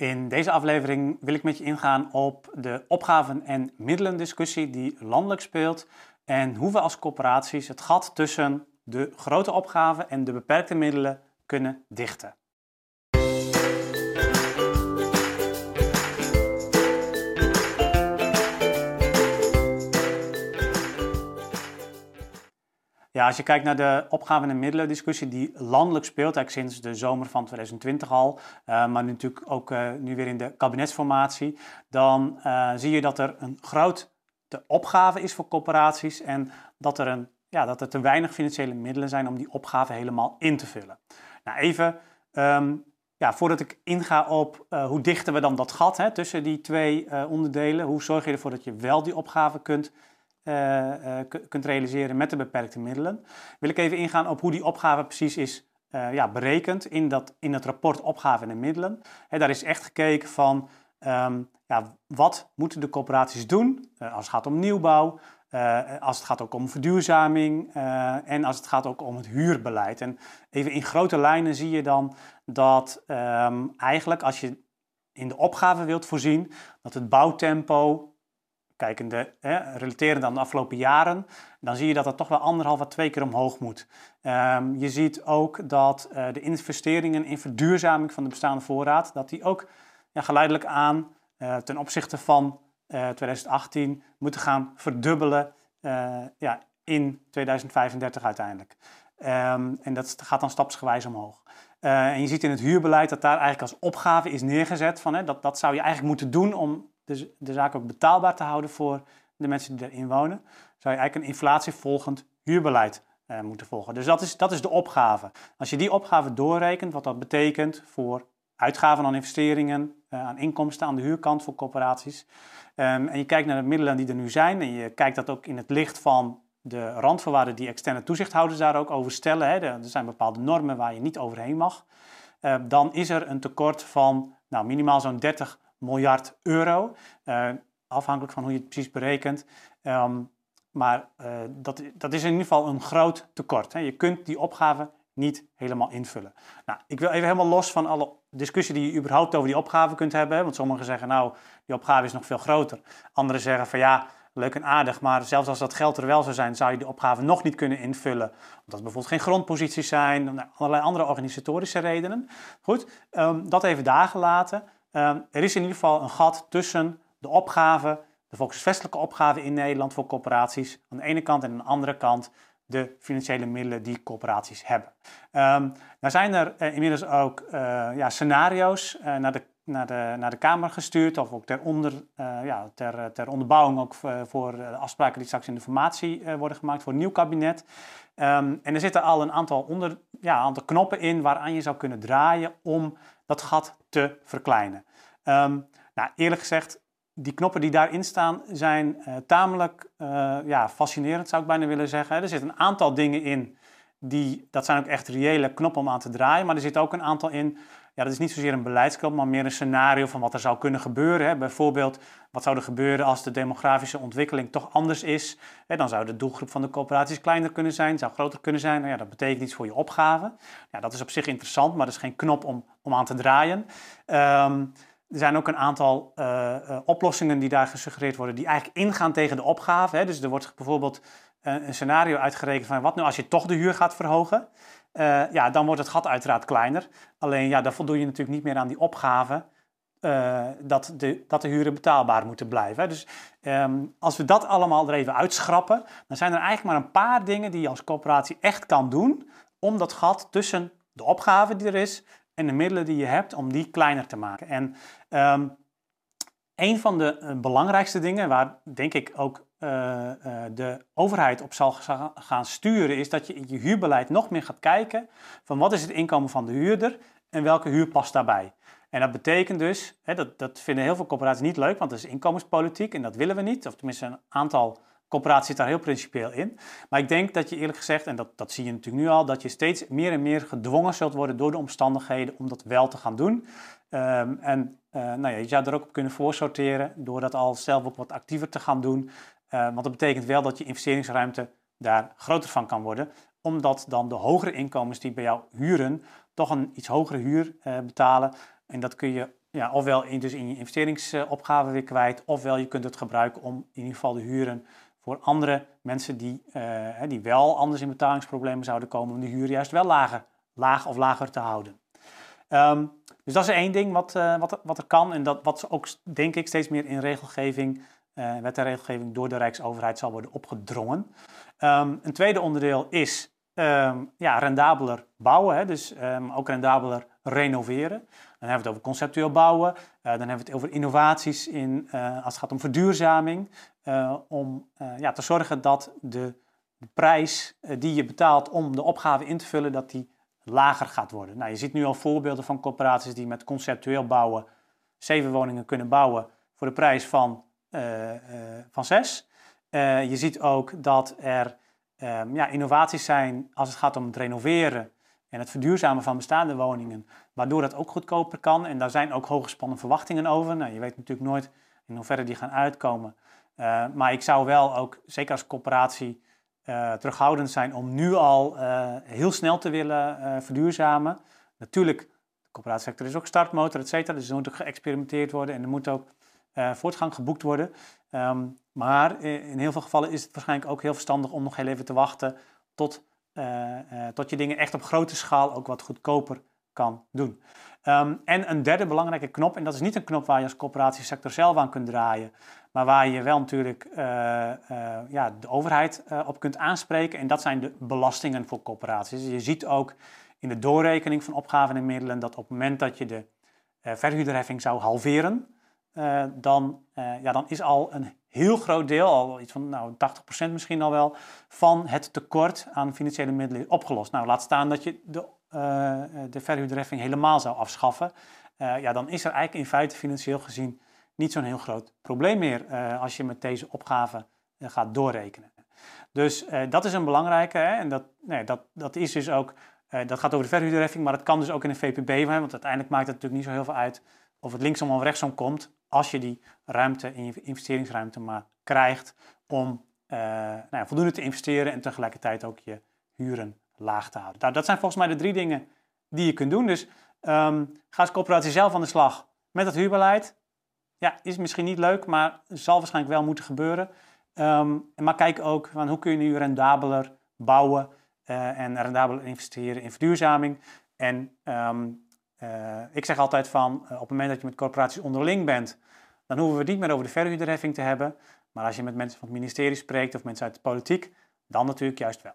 In deze aflevering wil ik met je ingaan op de opgaven- en middelendiscussie die landelijk speelt en hoe we als corporaties het gat tussen de grote opgaven en de beperkte middelen kunnen dichten. Als je kijkt naar de opgaven- en middelen discussie die landelijk speelt, eigenlijk sinds de zomer van 2020 al, uh, maar natuurlijk ook uh, nu weer in de kabinetsformatie, dan uh, zie je dat er een grote opgave is voor corporaties en dat er, een, ja, dat er te weinig financiële middelen zijn om die opgave helemaal in te vullen. Nou, even um, ja, voordat ik inga op hoe dichten we dan dat gat hè, tussen die twee onderdelen, hoe zorg je ervoor dat je wel die opgave kunt kunt realiseren met de beperkte middelen, wil ik even ingaan op hoe die opgave precies is uh, ja, berekend in, dat, in het rapport opgave en middelen. Daar is echt gekeken van um, ja, wat moeten de corporaties doen als het gaat om nieuwbouw, als het gaat ook om verduurzaming en als het gaat ook om het huurbeleid. En even in grote lijnen zie je dan dat um, eigenlijk als je in de opgave wilt voorzien, dat het bouwtempo kijkende, hè, relaterend aan de afgelopen jaren, dan zie je dat dat toch wel anderhalf à twee keer omhoog moet. Um, je ziet ook dat uh, de investeringen in verduurzaming van de bestaande voorraad, dat die ook ja, geleidelijk aan uh, ten opzichte van uh, eh, 2018 moeten gaan verdubbelen ja, in 2035 uiteindelijk. Um, en dat gaat dan stapsgewijs omhoog. en je ziet in het huurbeleid dat daar eigenlijk als opgave is neergezet van hè, dat, dat zou je eigenlijk moeten doen om de, zaak ook betaalbaar te houden voor de mensen die erin wonen, zou je eigenlijk een inflatievolgend huurbeleid eh, moeten volgen. Dus dat is, dat is de opgave. Als je die opgave doorrekent, wat dat betekent voor uitgaven aan investeringen, uh, aan inkomsten aan de huurkant voor corporaties, um, en je kijkt naar de middelen die er nu zijn, en je kijkt dat ook in het licht van de randvoorwaarden die externe toezichthouders daar ook over stellen, hè, er zijn bepaalde normen waar je niet overheen mag, uh, dan is er een tekort van nou, minimaal zo'n 30 miljard euro. Uh, afhankelijk van hoe je het precies berekent. Um, maar uh, dat, dat is in ieder geval een groot tekort. Hè. Je kunt die opgave niet helemaal invullen. Nou, ik wil even helemaal los van alle discussie die je überhaupt over die opgave kunt hebben. Want sommigen zeggen, nou, die opgave is nog veel groter. Anderen zeggen van ja, leuk en aardig, maar zelfs als dat geld er wel zou zijn, zou je die opgave nog niet kunnen invullen. Omdat er bijvoorbeeld geen grondposities zijn, allerlei andere organisatorische redenen. Goed, um, dat even daar gelaten. Um, er is in ieder geval een gat tussen de opgave, de volksvestelijke opgave in Nederland voor corporaties aan de ene kant en aan de andere kant de financiële middelen die corporaties hebben. Um, nou zijn er uh, inmiddels ook uh, ja, scenario's uh, naar, de, naar, de, naar de Kamer gestuurd, of ook ter, onder, ja, ter, ter onderbouwing ook voor afspraken die straks in de formatie worden gemaakt voor een nieuw kabinet. Um, en er zitten al een aantal, onder, ja, aantal knoppen in waaraan je zou kunnen draaien om dat gat te verkleinen. Um, nou, eerlijk gezegd, die knoppen die daarin staan zijn uh, tamelijk uh, ja, fascinerend, zou ik bijna willen zeggen. Er zitten een aantal dingen in, die, dat zijn ook echt reële knoppen om aan te draaien. Maar er zit ook een aantal in ja, dat is niet zozeer een beleidsknop, maar meer een scenario van wat er zou kunnen gebeuren. Hè. Bijvoorbeeld, wat zou er gebeuren als de demografische ontwikkeling toch anders is? Hè, dan zou de doelgroep van de coöperaties kleiner kunnen zijn, zou groter kunnen zijn. Nou ja, dat betekent iets voor je opgave. Ja, dat is op zich interessant, maar dat is geen knop om, om aan te draaien. Um, er zijn ook een aantal uh, uh, oplossingen die daar gesuggereerd worden, die eigenlijk ingaan tegen de opgave. Hè. Dus er wordt bijvoorbeeld een, een scenario uitgerekend van wat nu als je toch de huur gaat verhogen. Uh, ja, dan wordt het gat uiteraard kleiner. Alleen ja, dan voldoe je natuurlijk niet meer aan die opgave uh, dat, de, dat de huren betaalbaar moeten blijven. Dus um, als we dat allemaal er even uitschrappen, dan zijn er eigenlijk maar een paar dingen die je als coöperatie echt kan doen om dat gat tussen de opgave die er is en de middelen die je hebt, om die kleiner te maken. En um, een van de uh, belangrijkste dingen, waar denk ik ook uh, uh, de overheid op zal gaan sturen, is dat je in je huurbeleid nog meer gaat kijken van wat is het inkomen van de huurder en welke huur past daarbij. En dat betekent dus, hè, dat, dat vinden heel veel corporaties niet leuk, want dat is inkomenspolitiek en dat willen we niet. Of tenminste, een aantal corporaties zit daar heel principieel in. Maar ik denk dat je eerlijk gezegd, en dat, dat zie je natuurlijk nu al, dat je steeds meer en meer gedwongen zult worden door de omstandigheden om dat wel te gaan doen. Um, en uh, nou ja, je zou er ook op kunnen voorsorteren door dat al zelf ook wat actiever te gaan doen. Uh, want dat betekent wel dat je investeringsruimte daar groter van kan worden. Omdat dan de hogere inkomens die bij jou huren toch een iets hogere huur uh, betalen. En dat kun je ja, ofwel in, dus in je investeringsopgave weer kwijt, ofwel je kunt het gebruiken om in ieder geval de huren voor andere mensen die, uh, die wel anders in betalingsproblemen zouden komen, om de huur juist wel lager, laag of lager te houden. Um, dus dat is één ding wat, uh, wat, wat er kan en dat, wat ook denk ik steeds meer in regelgeving, wet en regelgeving door de Rijksoverheid zal worden opgedrongen. Um, een tweede onderdeel is um, ja, rendabeler bouwen, hè, dus ook rendabeler renoveren. Dan hebben we het over conceptueel bouwen. Uh, dan hebben we het over innovaties in, uh, als het gaat om verduurzaming. Om ja, te zorgen dat de, de prijs die je betaalt om de opgave in te vullen, dat die lager gaat worden. Nou, je ziet nu al voorbeelden van corporaties die met conceptueel bouwen zeven woningen kunnen bouwen voor de prijs van, van zes. je ziet ook dat er um, ja, innovaties zijn als het gaat om het renoveren en het verduurzamen van bestaande woningen, waardoor dat ook goedkoper kan. En daar zijn ook hooggespannen verwachtingen over. Nou, je weet natuurlijk nooit in hoeverre die gaan uitkomen. Maar ik zou wel ook, zeker als coöperatie, terughoudend zijn om nu al heel snel te willen verduurzamen. Natuurlijk, de coöperatiesector is ook startmotor, et cetera. Dus er moet ook geëxperimenteerd worden en er moet ook voortgang geboekt worden. Um, maar in heel veel gevallen is het waarschijnlijk ook heel verstandig om nog heel even te wachten tot uh, tot je dingen echt op grote schaal ook wat goedkoper kan doen. Um, en een derde belangrijke knop, en dat is niet een knop waar je als coöperatiesector zelf aan kunt draaien, maar waar je wel natuurlijk ja, de overheid op kunt aanspreken, en dat zijn de belastingen voor coöperaties. Je ziet ook in de doorrekening van opgaven en middelen dat op het moment dat je de verhuurderheffing zou halveren, dan, ja, dan is al een heel groot deel, al iets van nou, 80% misschien al wel, van het tekort aan financiële middelen opgelost. Nou, laat staan dat je de, uh, de helemaal zou afschaffen. Ja, dan is er eigenlijk in feite financieel gezien niet zo'n heel groot probleem meer als je met deze opgave gaat doorrekenen. Dus dat is een belangrijke hè, en dat, dat, dat is dus ook, dat gaat over de verhuurderheffing, maar dat kan dus ook in een VPB, want uiteindelijk maakt het natuurlijk niet zo heel veel uit of het linksom of rechtsom komt als je die ruimte in je investeringsruimte maar krijgt om uh, nou ja, voldoende te investeren en tegelijkertijd ook je huren laag te houden. Nou, dat zijn volgens mij de drie dingen die je kunt doen. Dus um, ga als coöperatie zelf aan de slag met het huurbeleid. Ja, is misschien niet leuk, maar zal waarschijnlijk wel moeten gebeuren. Um, maar kijk ook van hoe kun je nu rendabeler bouwen uh, en rendabeler investeren in verduurzaming. En um, uh, ik zeg altijd van, uh, op het moment dat je met corporaties onderling bent, dan hoeven we het niet meer over de verhuurderheffing te hebben. Maar als je met mensen van het ministerie spreekt of mensen uit de politiek, dan natuurlijk juist wel.